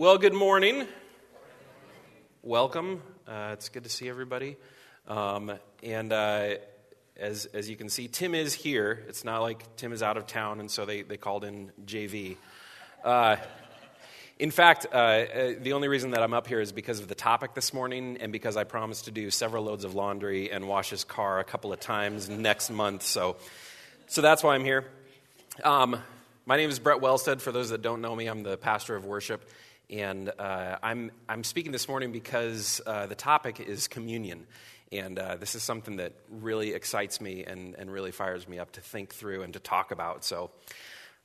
Well, good morning. Welcome. Uh, it's good to see everybody. Um, and uh, as, as you can see, Tim is here. It's not like Tim is out of town, and so they, they called in JV. Uh, in fact, uh, uh, the only reason that I'm up here is because of the topic this morning and because I promised to do several loads of laundry and wash his car a couple of times next month. So, so that's why I'm here. Um, my name is Brett Wellstead. For those that don't know me, I'm the pastor of worship. And uh, I'm, I'm speaking this morning because uh, the topic is communion. And uh, this is something that really excites me and, and really fires me up to think through and to talk about. So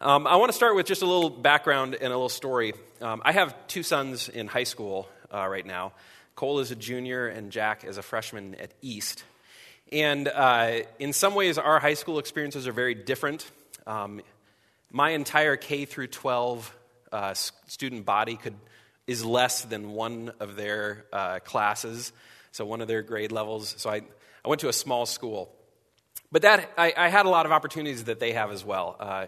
um, I want to start with just a little background and a little story. Um, I have two sons in high school uh, right now. Cole is a junior, and Jack is a freshman at East. And uh, in some ways, our high school experiences are very different. Um, my entire K through 12 uh, student body could, is less than one of their uh, classes, so one of their grade levels. So I, I went to a small school. But that, I, I had a lot of opportunities that they have as well. Uh,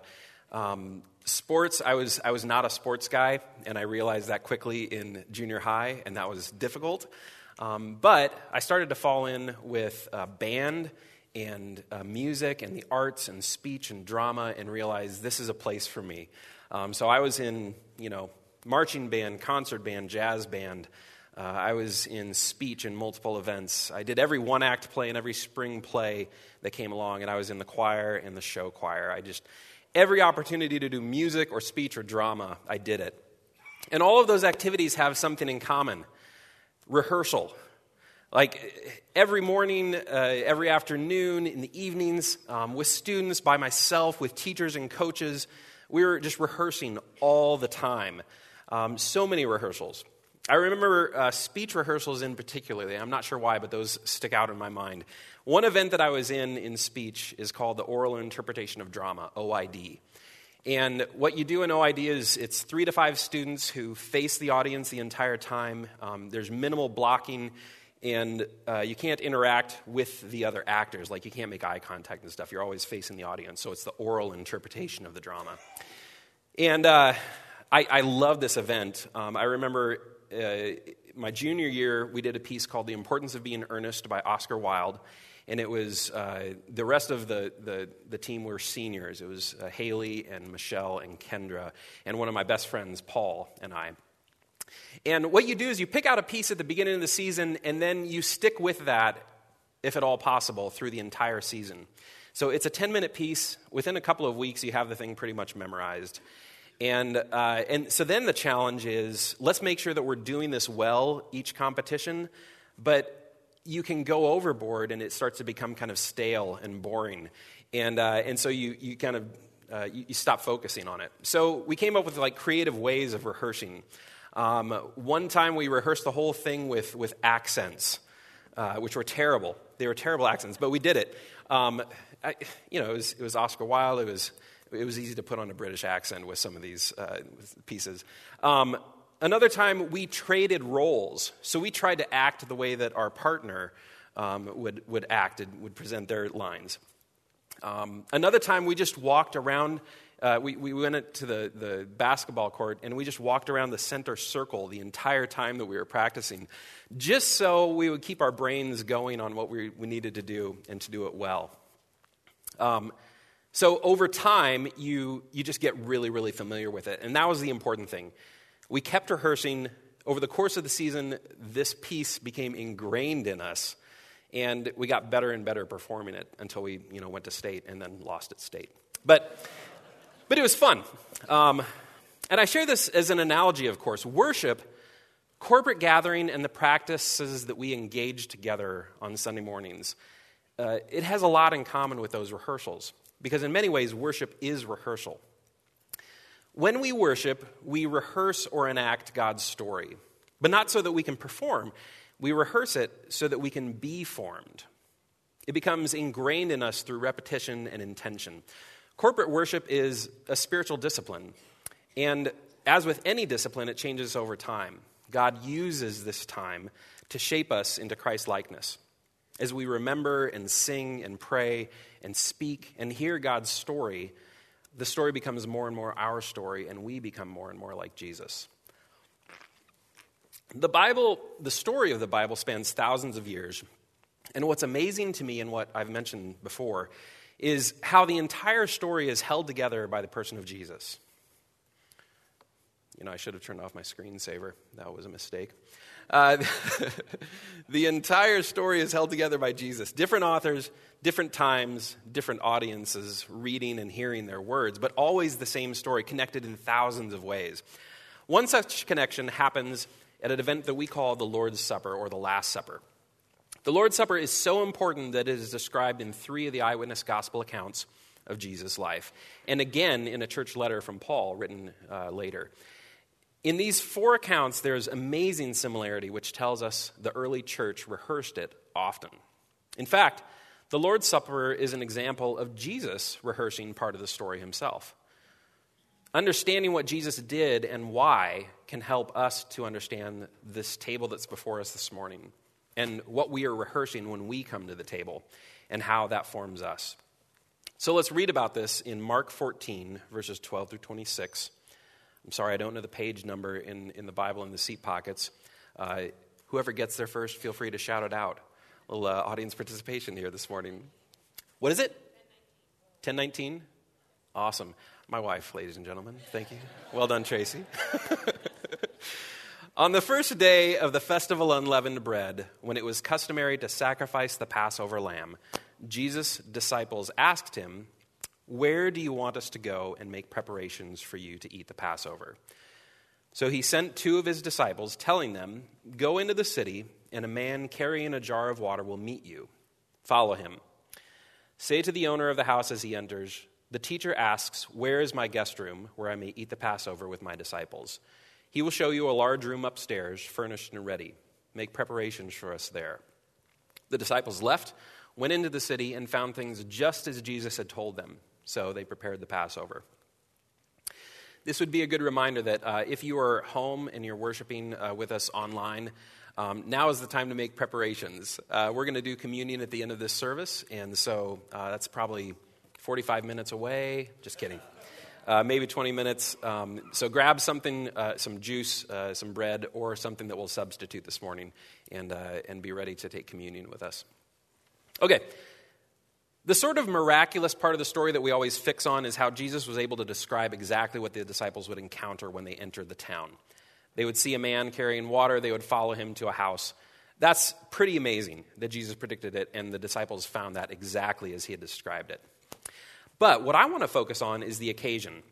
um, sports, I was, I was not a sports guy, and I realized that quickly in junior high, and that was difficult. Um, but I started to fall in with uh, band and uh, music and the arts and speech and drama and realize this is a place for me. Um, so I was in, you know, marching band, concert band, jazz band. Uh, I was in speech in multiple events. I did every one act play and every spring play that came along, and I was in the choir and the show choir. I just, every opportunity to do music or speech or drama, I did it. And all of those activities have something in common rehearsal. Like every morning, uh, every afternoon, in the evenings, um, with students, by myself, with teachers and coaches, we were just rehearsing all the time. Um, so many rehearsals. I remember uh, speech rehearsals in particular. I'm not sure why, but those stick out in my mind. One event that I was in in speech is called the Oral Interpretation of Drama, OID. And what you do in OID is it's three to five students who face the audience the entire time. Um, there's minimal blocking, and uh, you can't interact with the other actors. Like you can't make eye contact and stuff. You're always facing the audience. So it's the oral interpretation of the drama. And uh, I, I, love this event. Um, I remember uh, my junior year, we did a piece called The Importance of Being Earnest by Oscar Wilde. And it was uh, the rest of the, the, the, team were seniors. It was uh, Haley and Michelle and Kendra, and one of my best friends, Paul, and I. And what you do is you pick out a piece at the beginning of the season, and then you stick with that, if at all possible, through the entire season. So it's a 10 minute piece. Within a couple of weeks, you have the thing pretty much memorized. And, uh, and so then the challenge is let's make sure that we're doing this well each competition, but you can go overboard and it starts to become kind of stale and boring. And, uh, and so you, you kind of uh, you, you, stop focusing on it. So we came up with like creative ways of rehearsing. Um, one time we rehearsed the whole thing with, with accents, uh, which were terrible. They were terrible accents, but we did it. Um, I, you know, it was, it was Oscar Wilde. It was it was easy to put on a British accent with some of these uh, pieces. Um, another time, we traded roles. So we tried to act the way that our partner um, would, would act and would present their lines. Um, another time, we just walked around. Uh, we, we went to the, the basketball court and we just walked around the center circle the entire time that we were practicing, just so we would keep our brains going on what we, we needed to do and to do it well. Um, so over time, you, you just get really, really familiar with it. And that was the important thing. We kept rehearsing. Over the course of the season, this piece became ingrained in us. And we got better and better performing it until we you know, went to state and then lost at state. But, but it was fun. Um, and I share this as an analogy, of course. Worship, corporate gathering, and the practices that we engage together on Sunday mornings, uh, it has a lot in common with those rehearsals. Because in many ways, worship is rehearsal. When we worship, we rehearse or enact God's story, but not so that we can perform. We rehearse it so that we can be formed. It becomes ingrained in us through repetition and intention. Corporate worship is a spiritual discipline, and as with any discipline, it changes over time. God uses this time to shape us into Christ likeness. As we remember and sing and pray and speak and hear God's story, the story becomes more and more our story, and we become more and more like Jesus. The Bible, the story of the Bible spans thousands of years. And what's amazing to me and what I've mentioned before is how the entire story is held together by the person of Jesus. You know, I should have turned off my screensaver. That was a mistake. Uh, the entire story is held together by Jesus. Different authors, different times, different audiences reading and hearing their words, but always the same story, connected in thousands of ways. One such connection happens at an event that we call the Lord's Supper or the Last Supper. The Lord's Supper is so important that it is described in three of the eyewitness gospel accounts of Jesus' life, and again in a church letter from Paul written uh, later. In these four accounts, there's amazing similarity, which tells us the early church rehearsed it often. In fact, the Lord's Supper is an example of Jesus rehearsing part of the story himself. Understanding what Jesus did and why can help us to understand this table that's before us this morning and what we are rehearsing when we come to the table and how that forms us. So let's read about this in Mark 14, verses 12 through 26. I'm sorry, I don't know the page number in, in the Bible in the seat pockets. Uh, whoever gets there first, feel free to shout it out. A little uh, audience participation here this morning. What is it? 1019? Awesome. My wife, ladies and gentlemen. Thank you. Well done, Tracy. On the first day of the festival of unleavened bread, when it was customary to sacrifice the Passover lamb, Jesus' disciples asked him, where do you want us to go and make preparations for you to eat the Passover? So he sent two of his disciples, telling them, Go into the city, and a man carrying a jar of water will meet you. Follow him. Say to the owner of the house as he enters, The teacher asks, Where is my guest room, where I may eat the Passover with my disciples? He will show you a large room upstairs, furnished and ready. Make preparations for us there. The disciples left, went into the city, and found things just as Jesus had told them so they prepared the Passover. This would be a good reminder that uh, if you are home and you're worshiping uh, with us online, um, now is the time to make preparations. Uh, we're going to do communion at the end of this service, and so uh, that's probably 45 minutes away. Just kidding. Uh, maybe 20 minutes. Um, so grab something, uh, some juice, some bread, or something that will substitute this morning, and, and be ready to take communion with us. Okay, the sort of miraculous part of the story that we always fix on is how Jesus was able to describe exactly what the disciples would encounter when they entered the town. They would see a man carrying water, they would follow him to a house. That's pretty amazing that Jesus predicted it, and the disciples found that exactly as he had described it. But what I want to focus on is the occasion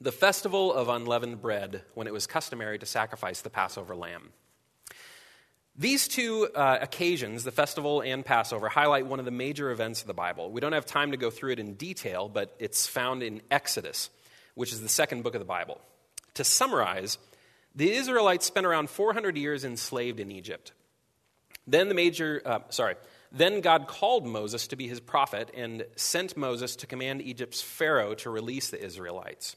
the festival of unleavened bread, when it was customary to sacrifice the Passover lamb. These two uh, occasions, the festival and Passover, highlight one of the major events of the Bible. We don't have time to go through it in detail, but it's found in Exodus, which is the second book of the Bible. To summarize, the Israelites spent around 400 years enslaved in Egypt. Then the major, uh, sorry, then God called Moses to be his prophet and sent Moses to command Egypt's Pharaoh to release the Israelites.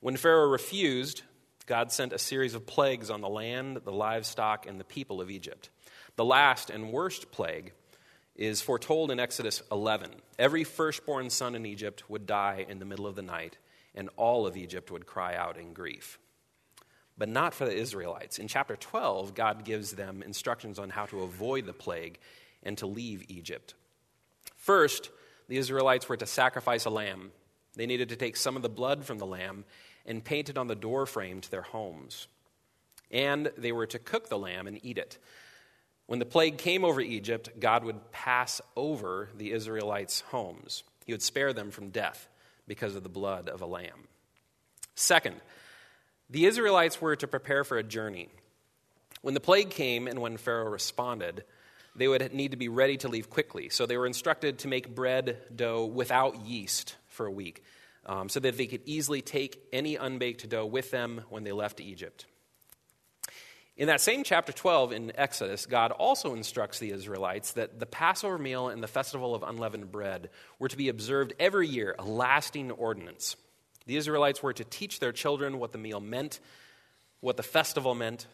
When Pharaoh refused, God sent a series of plagues on the land, the livestock, and the people of Egypt. The last and worst plague is foretold in Exodus 11. Every firstborn son in Egypt would die in the middle of the night, and all of Egypt would cry out in grief. But not for the Israelites. In chapter 12, God gives them instructions on how to avoid the plague and to leave Egypt. First, the Israelites were to sacrifice a lamb. They needed to take some of the blood from the lamb and paint it on the doorframe to their homes. And they were to cook the lamb and eat it. When the plague came over Egypt, God would pass over the Israelites' homes. He would spare them from death because of the blood of a lamb. Second, the Israelites were to prepare for a journey. When the plague came and when Pharaoh responded, they would need to be ready to leave quickly. So they were instructed to make bread dough without yeast for a week um, so that they could easily take any unbaked dough with them when they left Egypt. In that same chapter 12 in Exodus, God also instructs the Israelites that the Passover meal and the festival of unleavened bread were to be observed every year, a lasting ordinance. The Israelites were to teach their children what the meal meant, what the festival meant.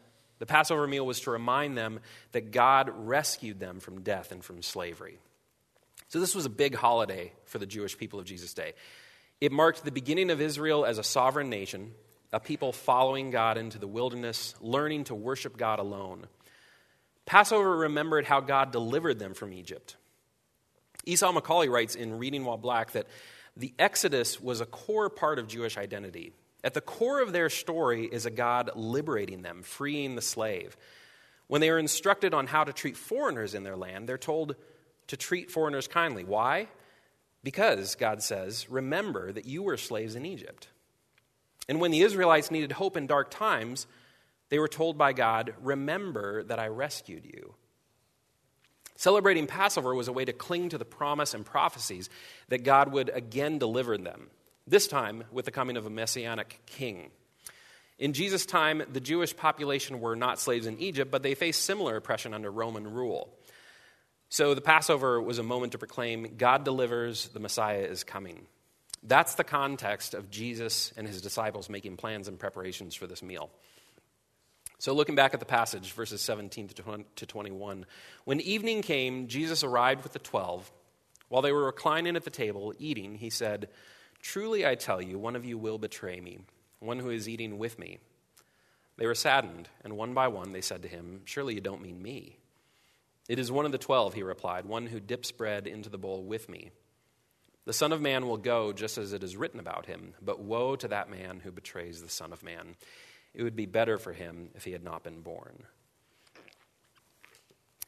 The Passover meal was to remind them that God rescued them from death and from slavery. So, this was a big holiday for the Jewish people of Jesus' day. It marked the beginning of Israel as a sovereign nation, a people following God into the wilderness, learning to worship God alone. Passover remembered how God delivered them from Egypt. Esau McCaulley writes in Reading While Black that the Exodus was a core part of Jewish identity. At the core of their story is a God liberating them, freeing the slave. When they are instructed on how to treat foreigners in their land, they're told to treat foreigners kindly. Why? Because, God says, remember that you were slaves in Egypt. And when the Israelites needed hope in dark times, they were told by God, Remember that I rescued you. Celebrating Passover was a way to cling to the promise and prophecies that God would again deliver them, this time with the coming of a messianic king. In Jesus' time, the Jewish population were not slaves in Egypt, but they faced similar oppression under Roman rule. So the Passover was a moment to proclaim God delivers, the Messiah is coming. That's the context of Jesus and his disciples making plans and preparations for this meal. So, looking back at the passage, verses 17 to 21, when evening came, Jesus arrived with the twelve. While they were reclining at the table, eating, he said, Truly I tell you, one of you will betray me, one who is eating with me. They were saddened, and one by one they said to him, Surely you don't mean me. It is one of the twelve, he replied, one who dips bread into the bowl with me. The Son of Man will go just as it is written about him, but woe to that man who betrays the Son of Man. It would be better for him if he had not been born.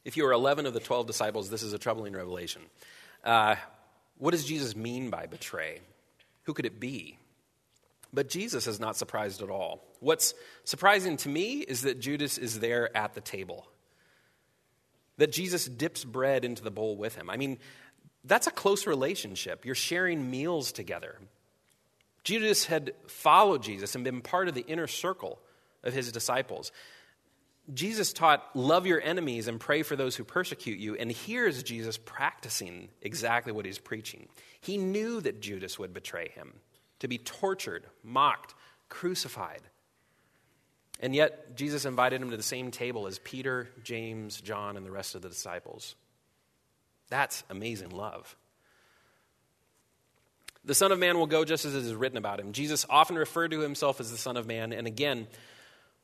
If you are 11 of the 12 disciples, this is a troubling revelation. Uh, what does Jesus mean by betray? Who could it be? But Jesus is not surprised at all. What's surprising to me is that Judas is there at the table, that Jesus dips bread into the bowl with him. I mean, that's a close relationship. You're sharing meals together. Judas had followed Jesus and been part of the inner circle of his disciples. Jesus taught, Love your enemies and pray for those who persecute you. And here's Jesus practicing exactly what he's preaching. He knew that Judas would betray him, to be tortured, mocked, crucified. And yet, Jesus invited him to the same table as Peter, James, John, and the rest of the disciples. That's amazing love. The Son of Man will go just as it is written about him. Jesus often referred to himself as the Son of Man. And again,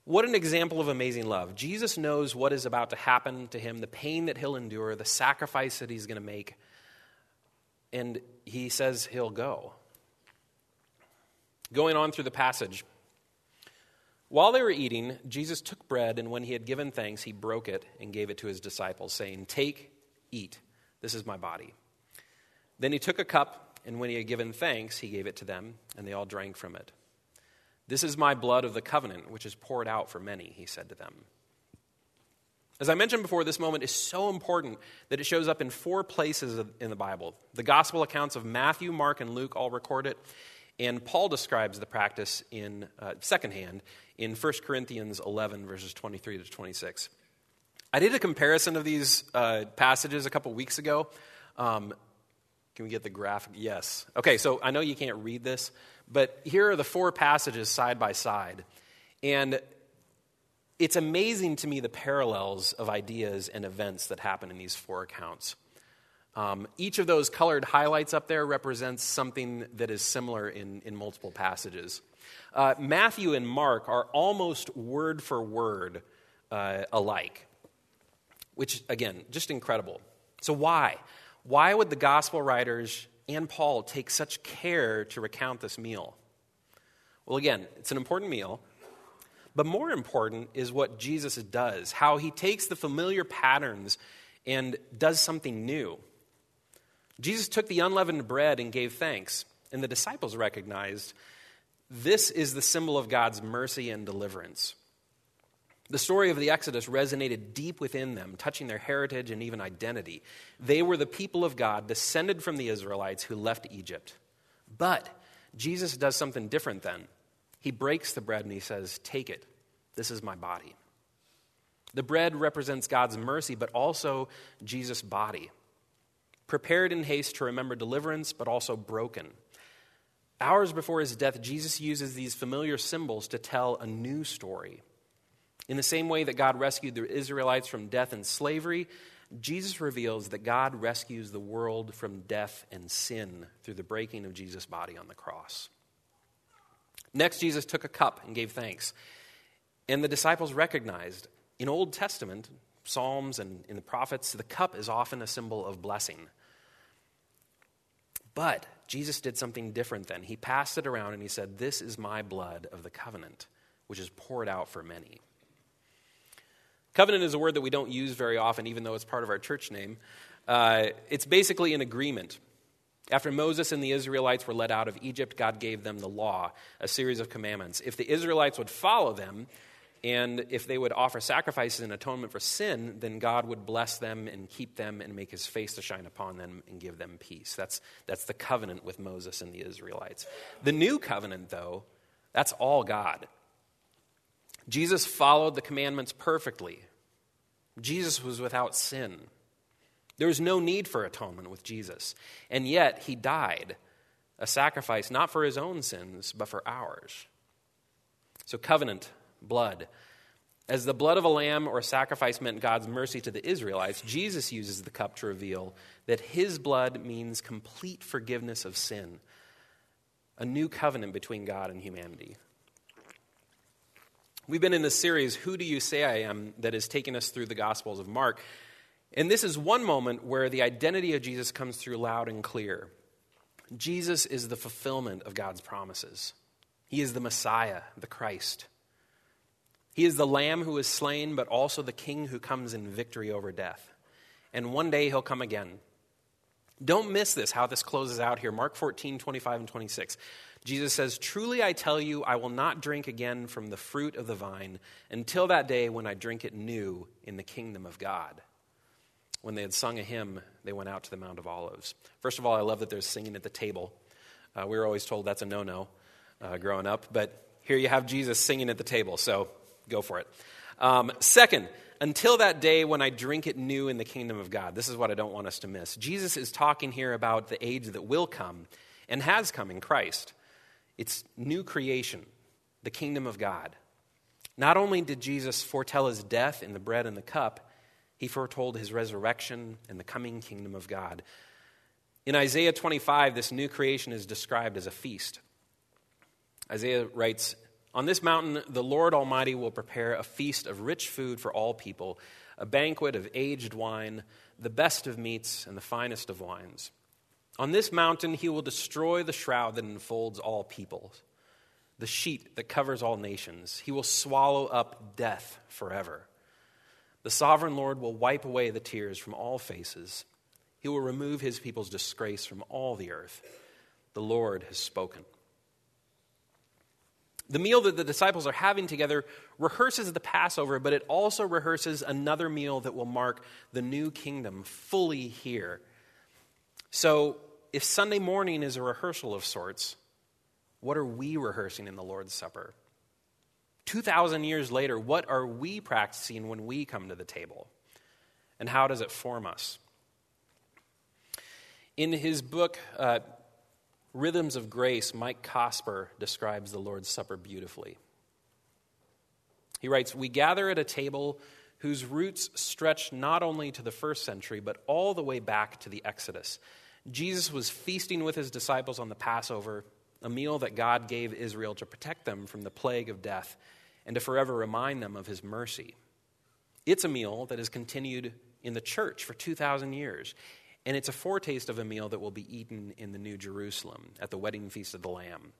what an example of amazing love. Jesus knows what is about to happen to him, the pain that he'll endure, the sacrifice that he's going to make. And he says he'll go. Going on through the passage, while they were eating, Jesus took bread, and when he had given thanks, he broke it and gave it to his disciples, saying, Take, eat. This is my body. Then he took a cup, and when he had given thanks, he gave it to them, and they all drank from it. This is my blood of the covenant, which is poured out for many, he said to them. As I mentioned before, this moment is so important that it shows up in four places in the Bible. The gospel accounts of Matthew, Mark, and Luke all record it, and Paul describes the practice in uh, secondhand in 1 Corinthians 11, verses 23 to 26. I did a comparison of these uh, passages a couple weeks ago. Um, can we get the graphic? Yes. Okay, so I know you can't read this, but here are the four passages side by side. And it's amazing to me the parallels of ideas and events that happen in these four accounts. Um, each of those colored highlights up there represents something that is similar in, in multiple passages. Uh, Matthew and Mark are almost word for word uh, alike which, again, just incredible. So, why? Why would the gospel writers and Paul take such care to recount this meal? Well, again, it's an important meal, but more important is what Jesus does, how he takes the familiar patterns and does something new. Jesus took the unleavened bread and gave thanks, and the disciples recognized this is the symbol of God's mercy and deliverance. The story of the Exodus resonated deep within them, touching their heritage and even identity. They were the people of God, descended from the Israelites who left Egypt. But Jesus does something different then. He breaks the bread and he says, Take it. This is my body. The bread represents God's mercy, but also Jesus' body. Prepared in haste to remember deliverance, but also broken. Hours before his death, Jesus uses these familiar symbols to tell a new story in the same way that God rescued the Israelites from death and slavery, Jesus reveals that God rescues the world from death and sin through the breaking of Jesus' body on the cross. Next, Jesus took a cup and gave thanks. And the disciples recognized in Old Testament, Psalms and in the prophets, the cup is often a symbol of blessing. But Jesus did something different then. He passed it around and he said, This is my blood of the covenant, which is poured out for many. Covenant is a word that we don't use very often, even though it's part of our church name. Uh, it's basically an agreement. After Moses and the Israelites were led out of Egypt, God gave them the law, a series of commandments. If the Israelites would follow them, and if they would offer sacrifices in atonement for sin, then God would bless them and keep them and make his face to shine upon them and give them peace. That's, that's the covenant with Moses and the Israelites. The new covenant, though, that's all God. Jesus followed the commandments perfectly. Jesus was without sin. There was no need for atonement with Jesus. And yet, he died, a sacrifice not for his own sins, but for ours. So, covenant, blood. As the blood of a lamb or a sacrifice meant God's mercy to the Israelites, Jesus uses the cup to reveal that his blood means complete forgiveness of sin, a new covenant between God and humanity. We've been in this series, Who Do You Say I Am, that is taking us through the Gospels of Mark. And this is one moment where the identity of Jesus comes through loud and clear. Jesus is the fulfillment of God's promises, He is the Messiah, the Christ. He is the lamb who is slain, but also the king who comes in victory over death. And one day he'll come again. Don't miss this, how this closes out here. Mark 14, 25, and 26. Jesus says, Truly I tell you, I will not drink again from the fruit of the vine until that day when I drink it new in the kingdom of God. When they had sung a hymn, they went out to the Mount of Olives. First of all, I love that there's singing at the table. Uh, we were always told that's a no no uh, growing up, but here you have Jesus singing at the table, so go for it. Um, second, until that day when I drink it new in the kingdom of God. This is what I don't want us to miss. Jesus is talking here about the age that will come and has come in Christ. It's new creation, the kingdom of God. Not only did Jesus foretell his death in the bread and the cup, he foretold his resurrection and the coming kingdom of God. In Isaiah 25, this new creation is described as a feast. Isaiah writes, On this mountain, the Lord Almighty will prepare a feast of rich food for all people, a banquet of aged wine, the best of meats, and the finest of wines. On this mountain, he will destroy the shroud that enfolds all peoples, the sheet that covers all nations. He will swallow up death forever. The sovereign Lord will wipe away the tears from all faces. He will remove his people's disgrace from all the earth. The Lord has spoken. The meal that the disciples are having together rehearses the Passover, but it also rehearses another meal that will mark the new kingdom fully here. So, if Sunday morning is a rehearsal of sorts, what are we rehearsing in the Lord's Supper? 2,000 years later, what are we practicing when we come to the table? And how does it form us? In his book, uh, Rhythms of Grace, Mike Cosper describes the Lord's Supper beautifully. He writes We gather at a table whose roots stretch not only to the first century, but all the way back to the Exodus. Jesus was feasting with his disciples on the Passover a meal that God gave Israel to protect them from the plague of death and to forever remind them of his mercy. It's a meal that has continued in the church for 2,000 years, and it's a foretaste of a meal that will be eaten in the New Jerusalem at the wedding feast of the Lamb.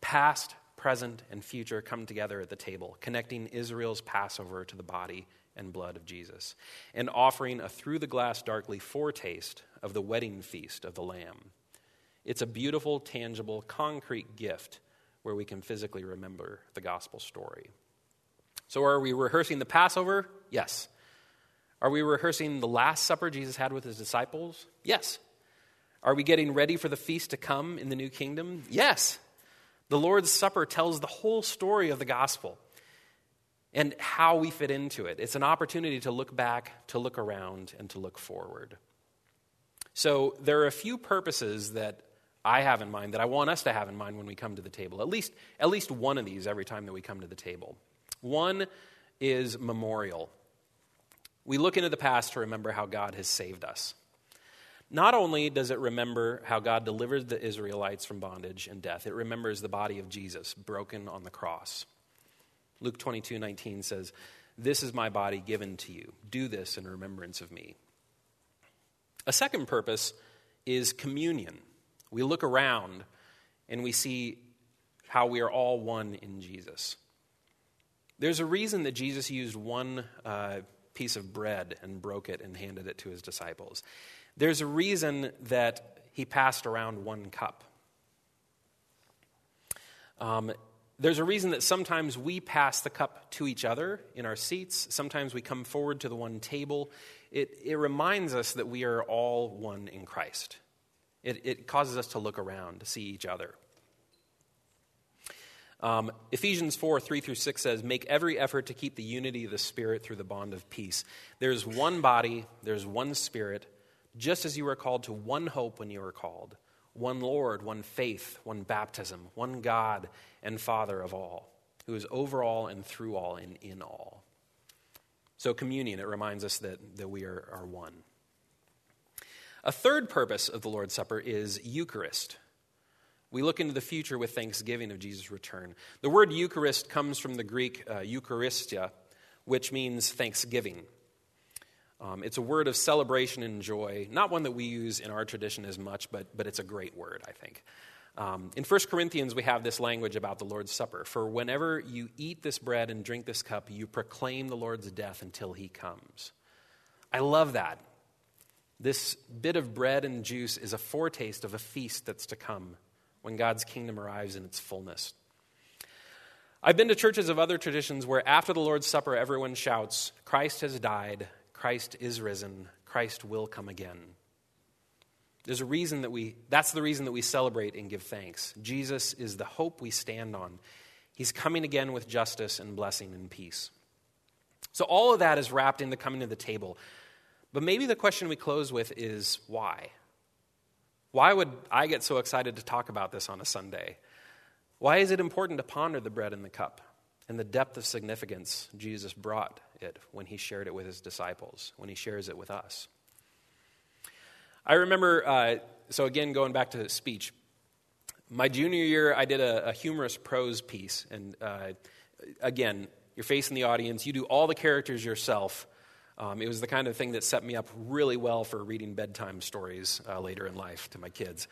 Past, present, and future come together at the table, connecting Israel's Passover to the body and blood of Jesus, and offering a through the glass darkly foretaste of the wedding feast of the Lamb. It's a beautiful, tangible, concrete gift where we can physically remember the gospel story. So, are we rehearsing the Passover? Yes. Are we rehearsing the Last Supper Jesus had with his disciples? Yes. Are we getting ready for the feast to come in the new kingdom? Yes. The Lord's Supper tells the whole story of the gospel and how we fit into it. It's an opportunity to look back, to look around, and to look forward. So, there are a few purposes that I have in mind, that I want us to have in mind when we come to the table. At least, at least one of these every time that we come to the table. One is memorial. We look into the past to remember how God has saved us. Not only does it remember how God delivered the Israelites from bondage and death, it remembers the body of Jesus broken on the cross. Luke 22 19 says, This is my body given to you. Do this in remembrance of me. A second purpose is communion. We look around and we see how we are all one in Jesus. There's a reason that Jesus used one uh, piece of bread and broke it and handed it to his disciples. There's a reason that he passed around one cup. Um, there's a reason that sometimes we pass the cup to each other in our seats. Sometimes we come forward to the one table. It, it reminds us that we are all one in Christ. It, it causes us to look around to see each other. Um, Ephesians 4 3 through 6 says, Make every effort to keep the unity of the Spirit through the bond of peace. There's one body, there's one Spirit, just as you were called to one hope when you were called one Lord, one faith, one baptism, one God and Father of all, who is over all and through all and in all. So, communion, it reminds us that, that we are, are one. A third purpose of the Lord's Supper is Eucharist. We look into the future with thanksgiving of Jesus' return. The word Eucharist comes from the Greek uh, Eucharistia, which means thanksgiving. Um, it's a word of celebration and joy, not one that we use in our tradition as much, but, but it's a great word, I think. Um, in 1 Corinthians, we have this language about the Lord's Supper. For whenever you eat this bread and drink this cup, you proclaim the Lord's death until he comes. I love that. This bit of bread and juice is a foretaste of a feast that's to come when God's kingdom arrives in its fullness. I've been to churches of other traditions where after the Lord's Supper, everyone shouts, Christ has died, Christ is risen, Christ will come again. There's a reason that we, that's the reason that we celebrate and give thanks. Jesus is the hope we stand on. He's coming again with justice and blessing and peace. So all of that is wrapped in the coming to the table. But maybe the question we close with is why? Why would I get so excited to talk about this on a Sunday? Why is it important to ponder the bread and the cup and the depth of significance Jesus brought it when he shared it with his disciples, when he shares it with us. I remember, uh, so again, going back to speech, my junior year, I did a, a humorous prose piece. And uh, again, you're facing the audience, you do all the characters yourself. Um, it was the kind of thing that set me up really well for reading bedtime stories uh, later in life to my kids.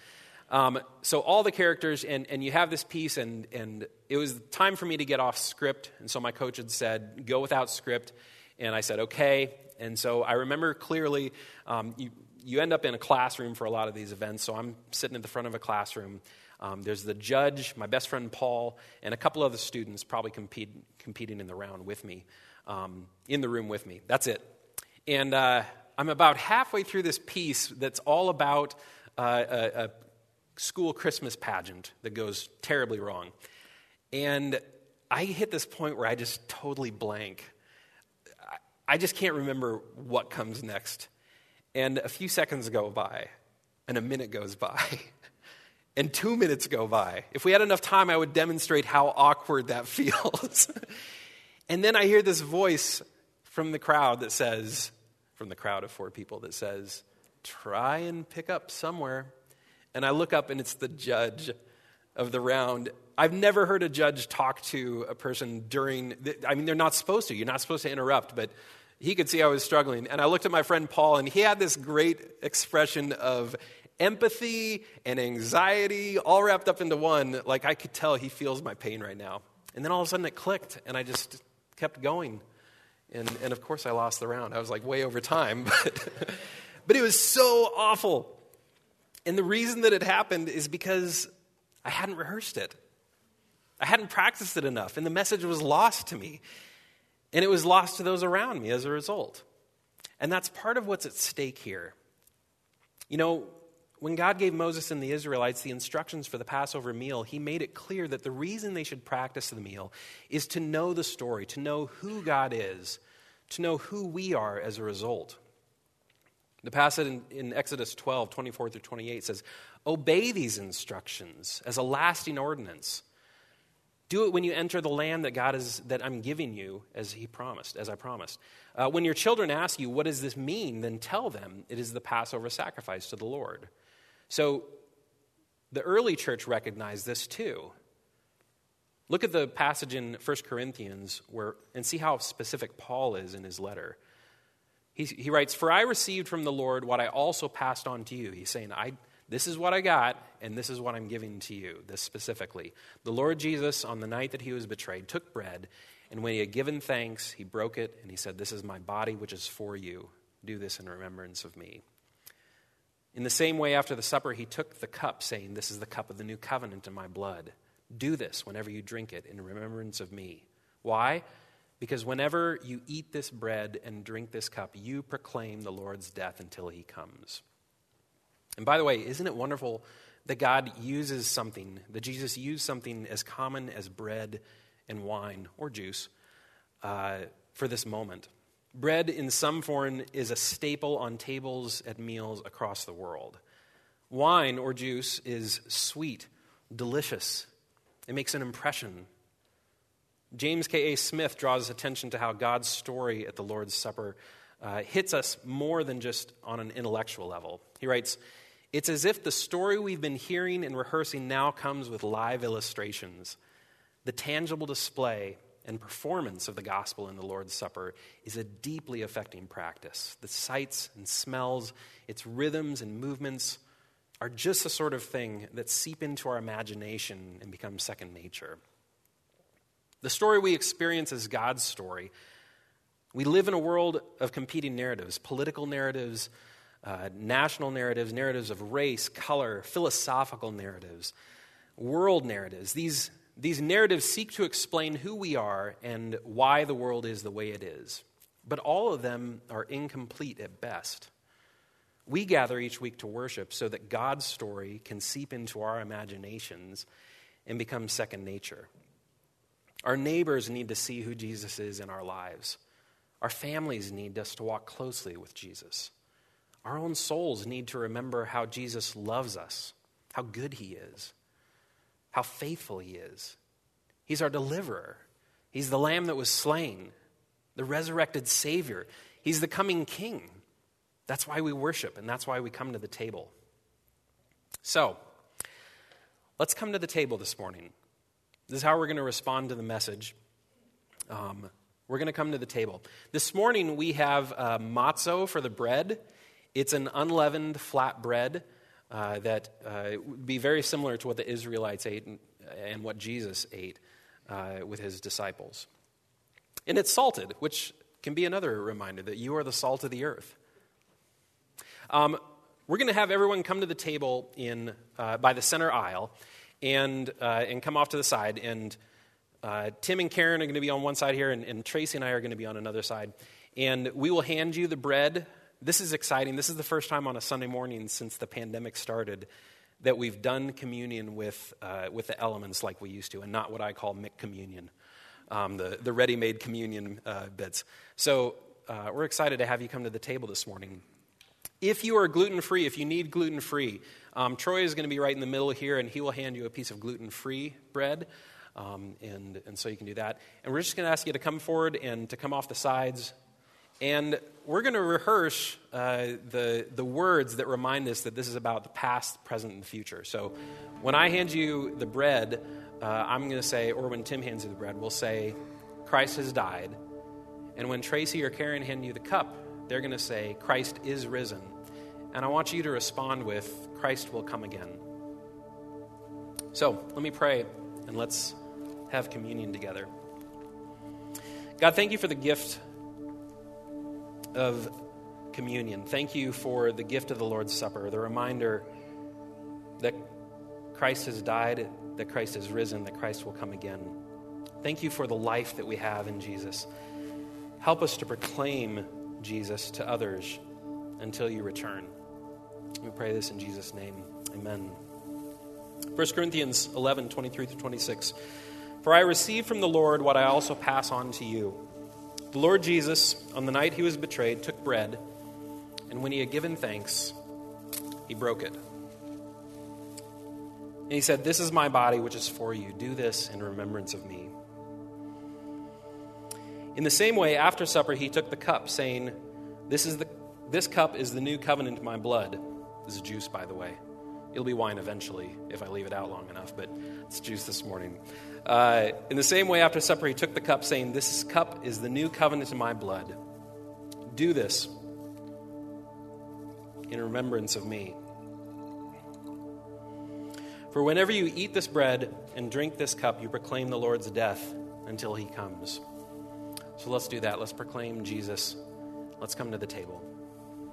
Um, so all the characters, and, and you have this piece, and, and it was time for me to get off script. And so my coach had said, go without script. And I said, okay. And so I remember clearly, um, you, you end up in a classroom for a lot of these events. So I'm sitting at the front of a classroom. Um, there's the judge, my best friend Paul, and a couple other students probably compete, competing in the round with me, um, in the room with me. That's it. And uh, I'm about halfway through this piece that's all about uh, a, a school Christmas pageant that goes terribly wrong. And I hit this point where I just totally blank. I just can't remember what comes next. And a few seconds go by, and a minute goes by, and two minutes go by. If we had enough time, I would demonstrate how awkward that feels. and then I hear this voice from the crowd that says, from the crowd of four people, that says, try and pick up somewhere and I look up and it's the judge of the round. I've never heard a judge talk to a person during, the, I mean, they're not supposed to. You're not supposed to interrupt, but he could see I was struggling. And I looked at my friend Paul, and he had this great expression of empathy and anxiety all wrapped up into one. Like I could tell he feels my pain right now. And then all of a sudden it clicked, and I just kept going. And, and of course, I lost the round. I was like way over time, but, but it was so awful. And the reason that it happened is because I hadn't rehearsed it. I hadn't practiced it enough, and the message was lost to me. And it was lost to those around me as a result. And that's part of what's at stake here. You know, when God gave Moses and the Israelites the instructions for the Passover meal, he made it clear that the reason they should practice the meal is to know the story, to know who God is, to know who we are as a result. The passage in, in, Exodus 12, 24 through 28 says, Obey these instructions as a lasting ordinance. Do it when you enter the land that God is that I'm giving you as he promised, as I promised. Uh, when your children ask you, what does this mean? Then tell them it is the Passover sacrifice to the Lord. So the early church recognized this too. Look at the passage in 1 Corinthians where, and see how specific Paul is in his letter. He, he writes, For I received from the Lord what I also passed on to you. He's saying, I, This is what I got, and this is what I'm giving to you, this specifically. The Lord Jesus, on the night that he was betrayed, took bread, and when he had given thanks, he broke it, and he said, This is my body, which is for you. Do this in remembrance of me. In the same way, after the supper, he took the cup, saying, This is the cup of the new covenant in my blood. Do this whenever you drink it in remembrance of me. Why? Because whenever you eat this bread and drink this cup, you proclaim the Lord's death until he comes. And by the way, isn't it wonderful that God uses something, that Jesus used something as common as bread and wine or juice uh, for this moment? Bread in some form is a staple on tables at meals across the world. Wine or juice is sweet, delicious, it makes an impression. James K.A. Smith draws attention to how God's story at the Lord's Supper uh, hits us more than just on an intellectual level. He writes, It's as if the story we've been hearing and rehearsing now comes with live illustrations. The tangible display and performance of the gospel in the Lord's Supper is a deeply affecting practice. The sights and smells, its rhythms and movements, are just the sort of thing that seep into our imagination and become second nature. The story we experience is God's story. We live in a world of competing narratives political narratives, uh, national narratives, narratives of race, color, philosophical narratives, world narratives. These, these narratives seek to explain who we are and why the world is the way it is. But all of them are incomplete at best. We gather each week to worship so that God's story can seep into our imaginations and become second nature. Our neighbors need to see who Jesus is in our lives. Our families need us to walk closely with Jesus. Our own souls need to remember how Jesus loves us, how good he is, how faithful he is. He's our deliverer, he's the lamb that was slain, the resurrected Savior, he's the coming King. That's why we worship, and that's why we come to the table. So, let's come to the table this morning. This is how we're going to respond to the message. Um, we're going to come to the table. This morning we have uh, matzo for the bread. It's an unleavened flat bread uh, that uh, would be very similar to what the Israelites ate and, and what Jesus ate uh, with his disciples. And it's salted, which can be another reminder that you are the salt of the earth. Um, we're going to have everyone come to the table in, uh, by the center aisle and, uh, and come off to the side. And uh, Tim and Karen are going to be on one side here, and, and Tracy and I are going to be on another side. And we will hand you the bread. This is exciting. This is the first time on a Sunday morning since the pandemic started that we've done communion with, uh, with the elements like we used to, and not what I call McCommunion, um, the, the ready made communion uh, bits. So uh, we're excited to have you come to the table this morning. If you are gluten free, if you need gluten free, um, Troy is going to be right in the middle here, and he will hand you a piece of gluten free bread. Um, and, and so you can do that. And we're just going to ask you to come forward and to come off the sides. And we're going to rehearse uh, the, the words that remind us that this is about the past, present, and future. So when I hand you the bread, uh, I'm going to say, or when Tim hands you the bread, we'll say, Christ has died. And when Tracy or Karen hand you the cup, they're going to say, Christ is risen. And I want you to respond with, Christ will come again. So let me pray and let's have communion together. God, thank you for the gift of communion. Thank you for the gift of the Lord's Supper, the reminder that Christ has died, that Christ has risen, that Christ will come again. Thank you for the life that we have in Jesus. Help us to proclaim Jesus, to others until you return. We pray this in Jesus' name. Amen. 1 Corinthians 11, 23 through 26. For I received from the Lord what I also pass on to you. The Lord Jesus, on the night he was betrayed, took bread, and when he had given thanks, he broke it. And he said, This is my body, which is for you. Do this in remembrance of me. In the same way, after supper, he took the cup, saying, This, is the, this cup is the new covenant in my blood. This is juice, by the way. It'll be wine eventually if I leave it out long enough, but it's juice this morning. Uh, in the same way, after supper, he took the cup, saying, This cup is the new covenant in my blood. Do this in remembrance of me. For whenever you eat this bread and drink this cup, you proclaim the Lord's death until he comes. So let's do that. Let's proclaim Jesus. Let's come to the table.